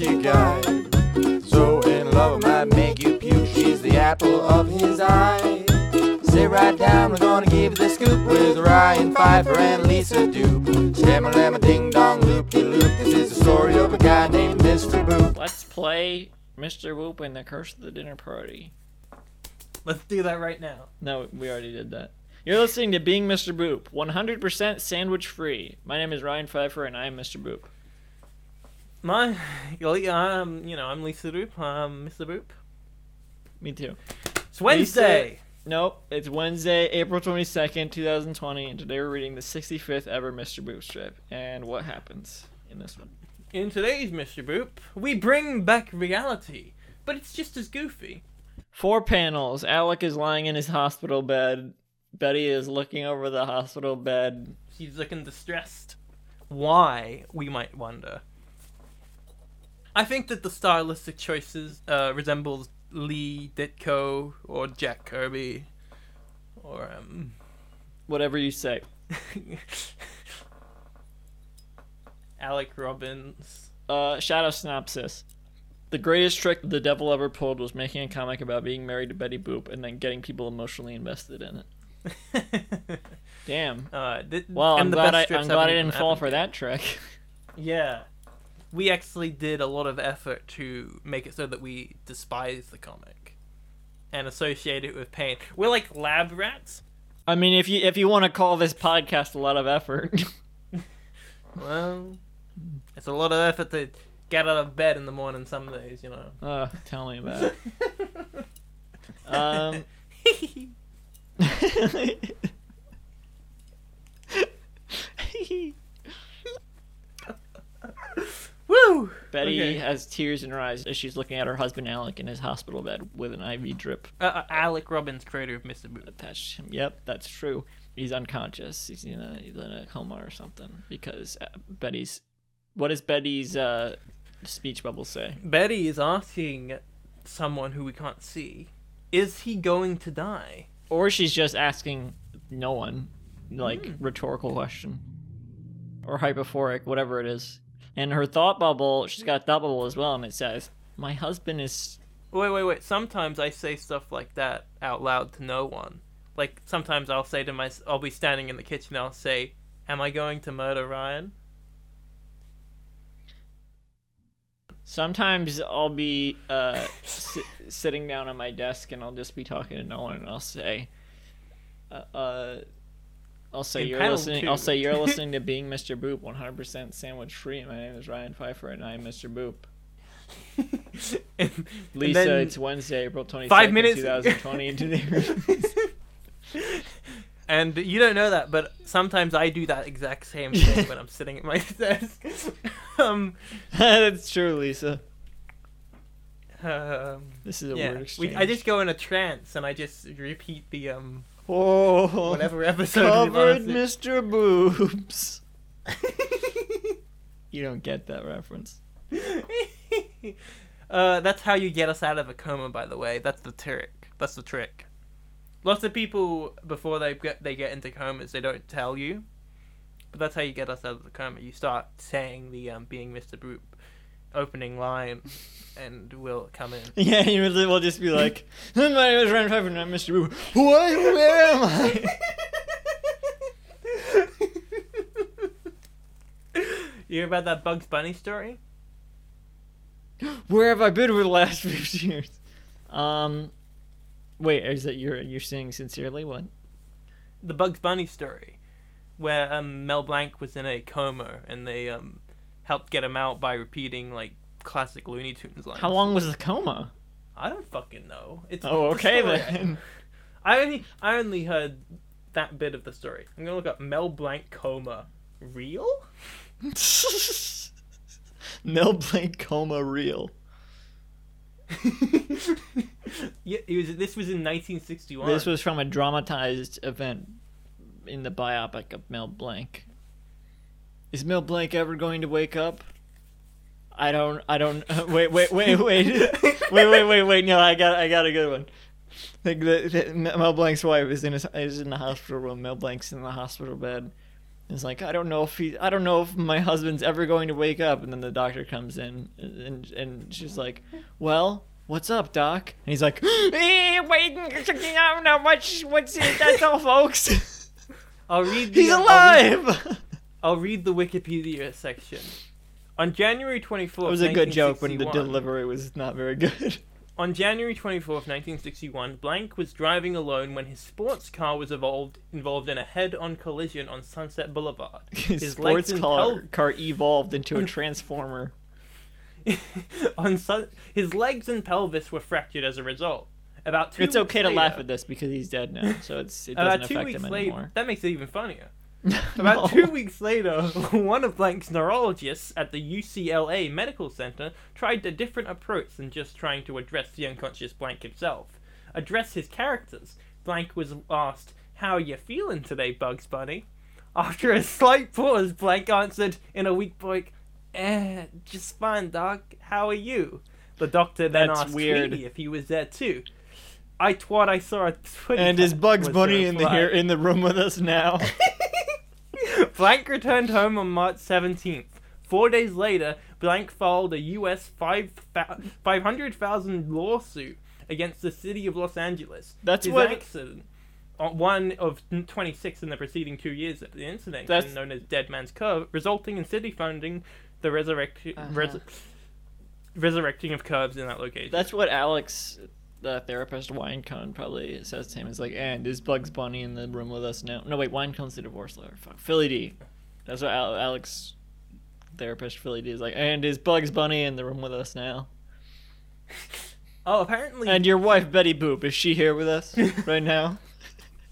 lucky guy. So in love might make you puke. She's the apple of his eye. Sit right down, we're gonna give you the scoop with Ryan Pfeiffer and Lisa Dupe. Stamma lamma ding dong loop de loop. This is the story of a guy named Mr. Boop. Let's play Mr. Whoop and the Curse of the Dinner Party. Let's do that right now. No, we already did that. You're listening to Being Mr. Boop, 100% sandwich free. My name is Ryan Pfeiffer, and I am Mr. Boop. My, um, you know, I'm Lisa Boop. I'm Mr. Boop. Me too. It's Wednesday. Nope, it's Wednesday, April 22nd, 2020, and today we're reading the 65th ever Mr. Boop strip. And what happens in this one? In today's Mr. Boop, we bring back reality, but it's just as goofy. Four panels. Alec is lying in his hospital bed. Betty is looking over the hospital bed. She's looking distressed. Why, we might wonder. I think that the stylistic choices uh, resembles Lee Ditko or Jack Kirby or um Whatever you say. Alec Robbins. Uh, shadow synopsis. The greatest trick the devil ever pulled was making a comic about being married to Betty Boop and then getting people emotionally invested in it. Damn. uh, th- Well, I'm glad, I, I'm glad I didn't fall happened for that trick. Yeah. We actually did a lot of effort to make it so that we despise the comic and associate it with pain. We're like lab rats. I mean, if you if you want to call this podcast a lot of effort, Well, it's a lot of effort to get out of bed in the morning some days, you know. uh, tell me about it. Um, Woo! Betty Okay. has tears in her eyes as she's looking at her husband Alec in his hospital bed with an IV drip Uh, uh, Alec Robbins, creator of Mr. Boop. attached him. Yep, that's true. He's unconscious. He's in a, he's in a coma or something because uh, Betty's. What does Betty's uh, speech bubble say? Betty is asking someone who we can't see, is he going to die? Or she's just asking no one, like rhetorical question, or hypophoric, whatever it is. And her thought bubble, she's got a thought bubble as well, and it says, "My husband is." Wait, wait, wait. Sometimes I say stuff like that out loud to no one. Like sometimes I'll say to my, I'll be standing in the kitchen. I'll say, "Am I going to murder Ryan?" Sometimes I'll be uh, si- sitting down at my desk and I'll just be talking to no one, and I'll say, uh, uh, "I'll say In you're listening. two. I'll say you're listening to Being Mr. Boop, 100% sandwich free. My name is Ryan Pfeiffer, and I'm Mr. Boop." and, and Lisa, it's Wednesday, April 22nd, Five minutes- 2020. And you don't know that, but sometimes I do that exact same thing when I'm sitting at my desk. um, That's true, Lisa. um, This is a yeah, weird we, exchange. I just go in a trance and I just repeat the um oh, whatever episode. covered Mr. Boobs. You don't get that reference. uh, that's how you get us out of a coma. By the way, that's the trick. That's the trick. Lots of people before they get they get into comas, they don't tell you, but that's how you get us out of the coma. You start saying the um, being Mr. Boop opening line, and we'll come in. Yeah, you will just be like, "My name is Ryan Pfeiffer, and I'm Mr. Boop." What? Where am I? you hear about that Bugs Bunny story? Where have I been over the last 50 years? Um, wait, is that you're you're saying sincerely? What? The Bugs Bunny story, where um, Mel Blanc was in a coma and they um, helped get him out by repeating like classic Looney Tunes lines. How long was the coma? I don't fucking know. It's Oh, okay story. then. I only I only heard that bit of the story. I'm gonna look up Mel Blanc coma. Real? Mel Blanc coma real. yeah, it was. This was in 1961. This was from a dramatized event in the biopic of Mel Blanc. Is Mel Blanc ever going to wake up? I don't. I don't. wait. Wait. Wait. Wait. wait. Wait. Wait. Wait. No, I got. I got a good one. Like the, the, Mel Blanc's wife is in his, is in the hospital room. Mel Blanc's in the hospital bed, It's like I don't know if he, I don't know if my husband's ever going to wake up. And then the doctor comes in, and and she's like, "Well, what's up, doc?" And he's like, eh, "Wait, I don't know much. What's it? That's all, folks. I'll read. The, He's alive." I'll read the Wikipedia section. On January 24th, It was a good joke, but the delivery was not very good. On January 24th, 1961, Blanc was driving alone when his sports car was involved, involved in a head-on collision on Sunset Boulevard. His His sports car, car evolved into a transformer. on sun- his legs and pelvis were fractured as a result. About two It's okay to laugh at this because he's dead now, so it's it doesn't affect weeks him later, anymore. that makes it even funnier. About No. two weeks later, one of Blanc's neurologists at the UCLA Medical Center tried a different approach than just trying to address the unconscious Blanc himself. Address his characters. Blanc was asked, How are you feeling today, Bugs Bunny? After a slight pause, Blanc answered in a weak voice, Eh, just fine, Doc. How are you? The doctor then That's asked weird. Tweety if he was there too. I thought I saw a Tweety And is Bugs Bunny in the here in the room with us now? Blanc returned home on March 17th. Four days later, Blanc filed a U.S. five 500,000 lawsuit against the city of Los Angeles. That's His what- accident, uh, one of 26 in the preceding two years of the incident, That's- known as Dead Man's Curve, resulting in city funding the resurrect- Uh-huh. res- resurrecting of curves in that location. That's what Alex, the therapist Winecone, probably says to him. Is like, and is Bugs Bunny in the room with us now? No, wait, Winecone's the divorce lawyer. Fuck, Philly D. That's what Al- Alex, therapist Philly D, is like. And is Bugs Bunny in the room with us now? oh, apparently, And your wife Betty Boop is she here with us right now?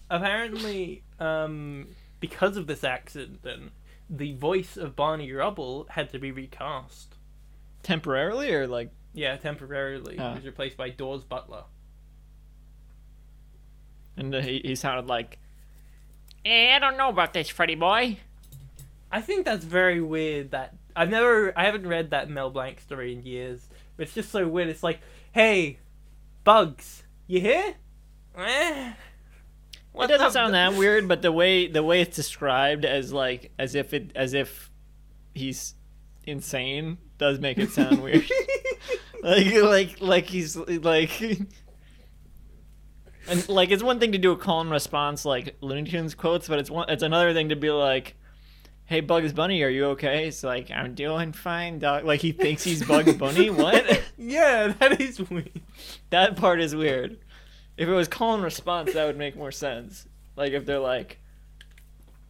apparently, um, because of this accident, the voice of Barney Rubble had to be recast. Temporarily or like? Yeah, temporarily. He was replaced by Daws Butler. And uh, he, he sounded like. Eh, I don't know about this, Freddy boy. I think that's very weird that I've never I haven't read that Mel Blanc story in years. But it's just so weird. It's like, hey, Bugs, you here? Eh? It doesn't sound that weird, but the way the way it's described as like as if it as if he's insane does make it sound weird. Like like like he's like and like it's one thing to do a call and response like Looney Tunes quotes, but it's one it's another thing to be like, "Hey Bugs Bunny, are you okay?" It's like I'm doing fine, dog. Like he thinks he's Bugs Bunny. What? yeah, that is weird. that part is weird. If it was call and response, that would make more sense. Like if they're like,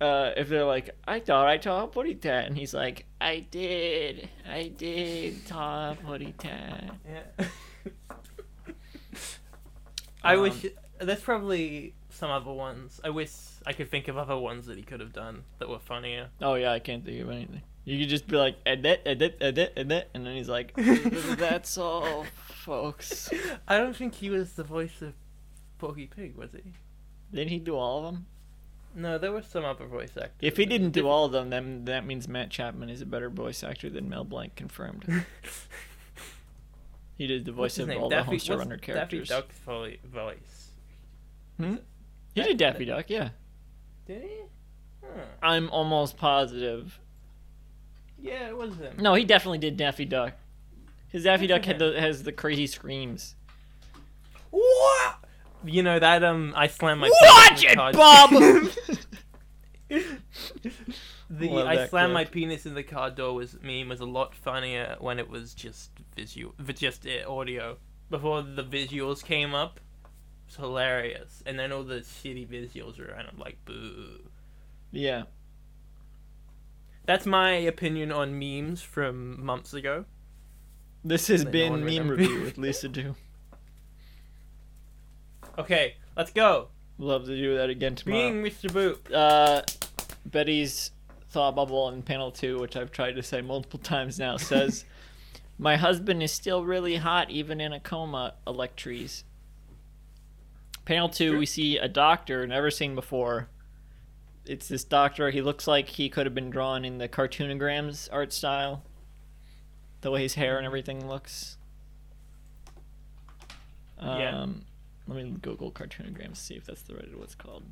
uh, if they're like, I thought I taught and he's like, I did, I did taught tat. Yeah. I Um, wish there's probably some other ones. I wish I could think of other ones that he could have done that were funnier. Oh yeah, I can't think of anything. You could just be like, edit, edit, edit, edit, and then he's like, that's all, folks. I don't think he was the voice of Porky Pig, was he? Didn't he do all of them? No, there were some other voice actors. If he didn't do all of them, then that means Matt Chapman is a better voice actor than Mel Blanc confirmed. He did the voice of name? all Daffy, the Homester what's Runner Daffy characters. Duck's vo- voice. Hmm? He did Daffy Duck, yeah. Did he? Huh. I'm almost positive. Yeah, it was him. No, he definitely did Daffy Duck. His Daffy Duck had the, has the crazy screams. What? You know that um, I slammed my. Watch penis in it, the car- Bob! The Love I that slammed my clip. penis in the car door was meme was a lot funnier when it was just visual, just uh, audio. Before the visuals came up, it was hilarious, and then all the shitty visuals were around. I'm like, boo. yeah. That's my opinion on memes from months ago. This has been Meme. Review with Lisa Do. Okay, let's go. Love to do that again tomorrow. Being Mr. Boop. uh, Betty's thought bubble in panel two, which I've tried to say multiple times now, says, "My husband is still really hot, even in a coma." Electries. Panel two, Sure. we see a doctor never seen before. It's this doctor. He looks like he could have been drawn in the cartoonograms art style. The way his hair and everything looks. Um, Yeah. Let me Google cartoonograms see if that's the right what it's called.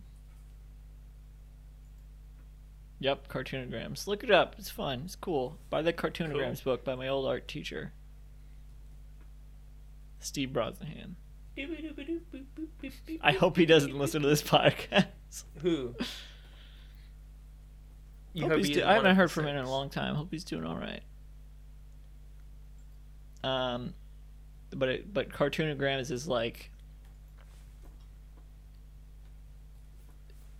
Yep, cartoonograms. Look it up. It's fun. It's cool. Buy the cartoonograms book by my old art teacher, Steve Brosnahan. I hope he doesn't listen to this podcast. Who? You Hope hope do- I haven't heard from him in a long time. Hope he's doing all right. Um, but it, but cartoonograms is like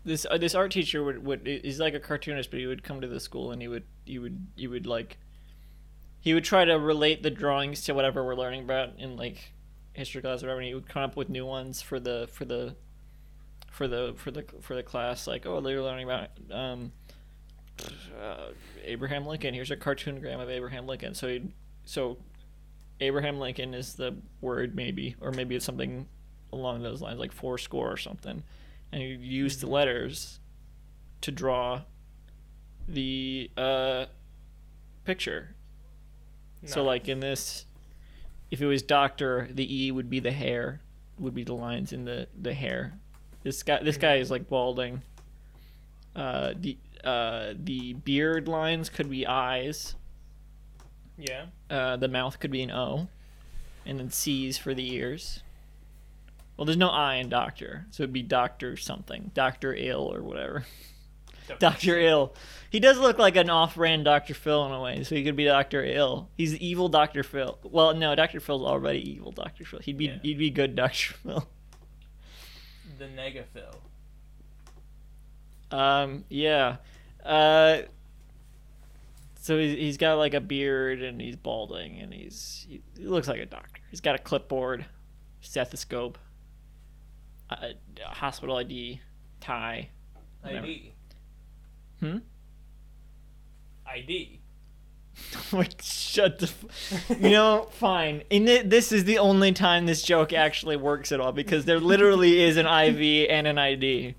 this uh, this art teacher would would he's like a cartoonist, but he would come to the school and he would he would he would like he would try to relate the drawings to whatever we're learning about in like history class or whatever. And he would come up with new ones for the for the for the for the for the class. Like oh, they're learning about um, uh, Abraham Lincoln. Here's a cartoonogram of Abraham Lincoln. So he so Abraham Lincoln is the word maybe, or maybe it's something along those lines, like four score or something. And you use the letters to draw the uh, picture. So like in this, if it was doctor, the E would be the hair, would be the lines in the the hair. This guy this guy is like balding. Uh, the uh, the beard lines could be eyes. Yeah. Uh, the mouth could be an O, and then C's for the ears. Well, there's no I in doctor, so it'd be doctor something, doctor ill or whatever. Doctor Ill. He does look like an off-brand Doctor Phil in a way, so he could be Doctor Ill. He's evil Doctor Phil. Well, no, Doctor Phil's already evil Doctor Phil. He'd be Yeah. he'd be good Doctor Phil. The negaphil. Um, yeah. Uh, so he's, he's got like a beard and he's balding and he's he, he looks like a doctor. He's got a clipboard, stethoscope, a hospital ID, tie. Whatever. ID. Hmm? ID. like shut the f- you know fine and it, this is the only time this joke actually works at all because there literally is an iv and an id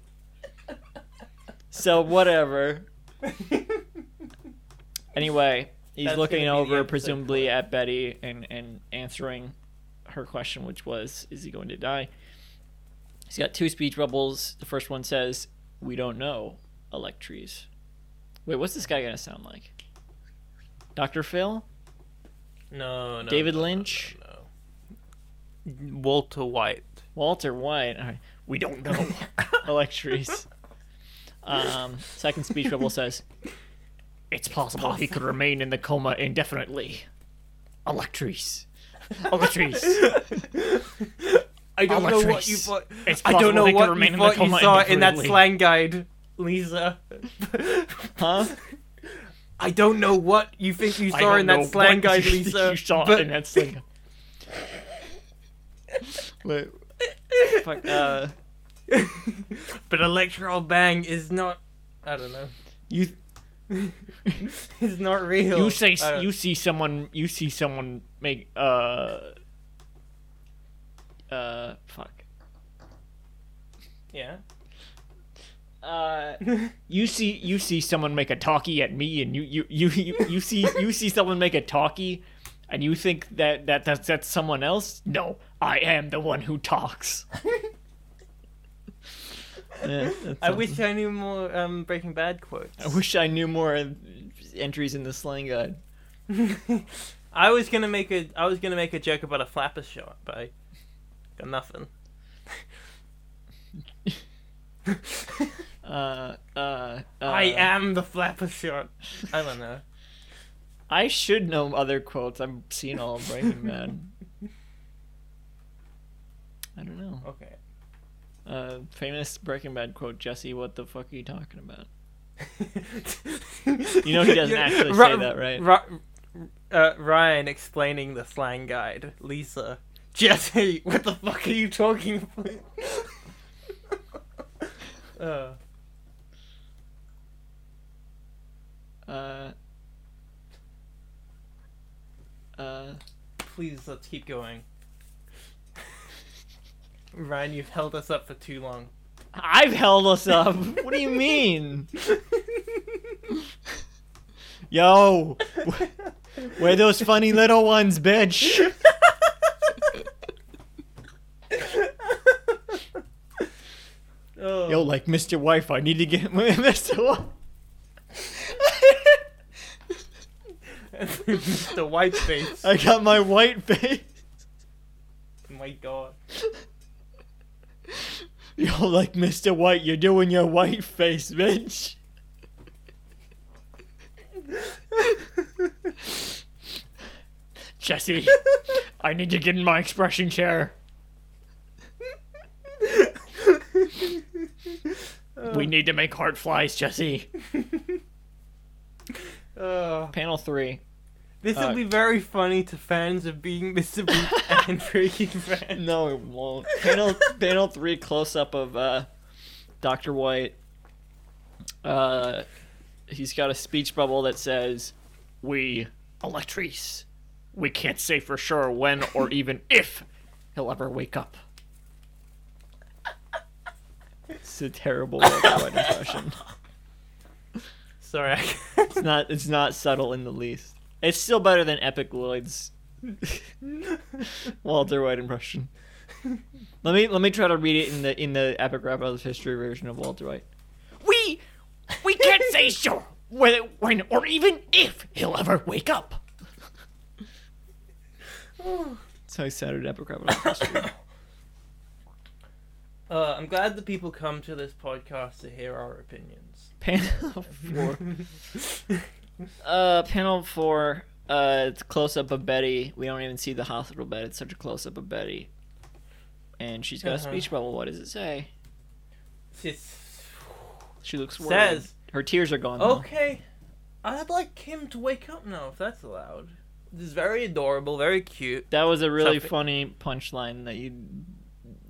so whatever anyway he's That's looking gonna be the over presumably at betty and and answering her question which was is he going to die he's got two speech bubbles the first one says we don't know electries wait what's this guy gonna sound like dr phil No, no. David no, Lynch? No, no. Walter White. Walter White. Right. We don't know. Electries. Um, second speech bubble says, "It's possible he could remain in the coma indefinitely." Electries. Electries. I don't know what you thought. It's I don't know what you thought you saw in that slang guide, Lisa. Huh? I don't know what you think you saw in that know slang what guide, you- Lisa. You saw but in that slang. Wait. Fuck. Uh, but electoral bang is not. I don't know. you It's not real. you say you see someone you see someone make uh uh fuck. Yeah. uh you see you see someone make a talkie at me and you you you you, you see you see someone make a talkie and you think that, that that's that's someone else? No i am the one who talks. Yeah, I wish I knew more um, Breaking Bad quotes. i wish i knew more entries in the slang guide. I was gonna make a I was gonna make a joke about a flapper shot, but I got nothing. uh uh, uh I am the flapper shot. I don't know. I should know other quotes. I've seen all of Breaking Bad. I don't know. Okay. Uh, famous Breaking Bad quote: "Jesse, what the fuck are you talking about?" you know he doesn't actually say that, right? uh, Ryan explaining the slang guide. Lisa, Jesse, what the fuck are you talking about? uh, Uh, uh, please, let's keep going. Ryan, you've held us up for too long. I've held us up. what do you mean? Yo, where those funny little ones, bitch? yo, like Mr. Wife, I need to get Mr. Wife. the white face. I got my white face. My God. You're like Mr. White, you're doing your white face, bitch. Jesse, I need to get in my expression chair. Need to make heart flies, Jesse. Uh, Panel three. this will Uh, be very funny to fans of being Mr. Boop and Breaking Bad. No, it won't. Panel panel three close up of uh, Doctor White. Uh, he's got a speech bubble that says, "We Electrice, we can't say for sure when or even if he'll ever wake up." It's a terrible Walter White impression. Sorry, I. It's not. It's not subtle in the least. It's still better than Epic Lloyd's Walter White impression. Let me let me try to read it in the in the Epic Rap of History version of Walter White. We we can't say sure whether when or even if he'll ever wake up. That's how I sounded Epic Rap of History. Uh, I'm glad that people come to this podcast to hear our opinions. Panel four. Uh, panel four. Uh, it's close up of Betty. We don't even see the hospital bed. It's such a close up of Betty, and she's got a Uh-huh. speech bubble. What does it say? It's, She looks worried. Says- her tears are gone. though. okay, I'd like him to wake up now, if that's allowed. This is very adorable, very cute. That was a really Something- funny punchline that you.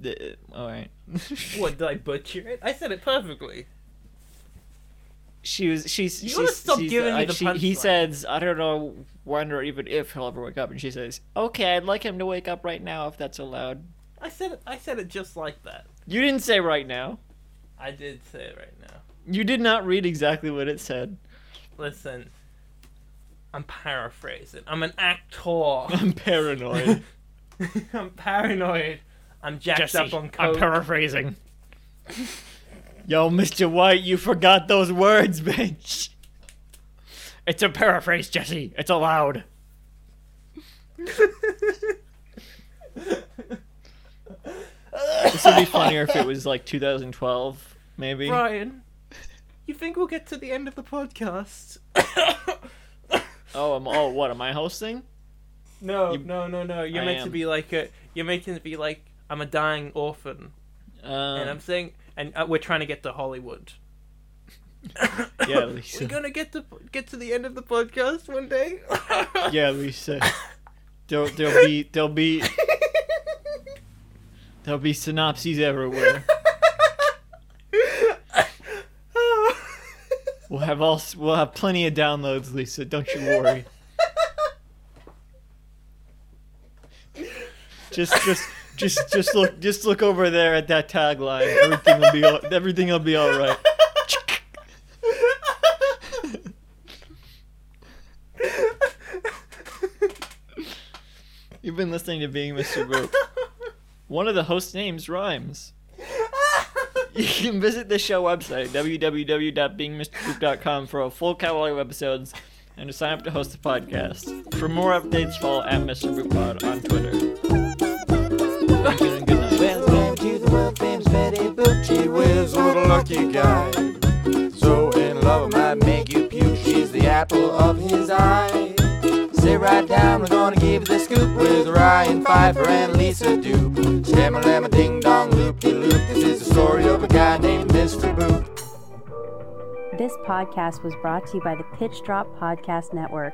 Th- all right. What, did I butcher it? I said it perfectly. She was. She's. You she's, gotta stop she's- giving me uh, the she, He punchline. says, "I don't know when or even if he'll ever wake up," and she says, "Okay, I'd like him to wake up right now if that's allowed." I said it, I said it just like that. You didn't say right now. I did say it right now. You did not read exactly what it said. Listen, I'm paraphrasing. I'm an actor. I'm paranoid. I'm paranoid. I'm jacked up on coke. I'm paraphrasing. Yo, Mr. White, you forgot those words, bitch. It's a paraphrase, Jesse. It's allowed. This would be funnier if it was like 2012, maybe. Brian, you think we'll get to the end of the podcast? Oh, I'm. Oh, what am I hosting? no, You- no, no, no. You're I meant to be like a. You're making it be like I'm a dying orphan, Um, and I'm saying, and uh, we're trying to get to Hollywood. Yeah, Lisa. We're gonna get to get to the end of the podcast one day. yeah, Lisa. There'll, there'll be there'll be there'll be synopses everywhere. We'll have all we'll have plenty of downloads, Lisa. Don't you worry. Just just just just look just look over there at that tagline. Everything will be all, everything will be all right. You've been listening to Being Mr. Boop. One of the host names rhymes. You can visit the show website, www.beingmrboop.com, for a full catalog of episodes and to sign up to host the podcast. For more updates, follow at Mr. Boop Pod on Twitter. Welcome to the world famous Betty Boop. A lucky guy. So in love, might make you puke. She's the apple of his eye. Sit right down, we're gonna give the scoop with Ryan Pfeiffer and Lisa. Stammer, ding dong, loop de loop. This is the story of a guy named Mr. Boop. This podcast was brought to you by the Pitch Drop Podcast Network.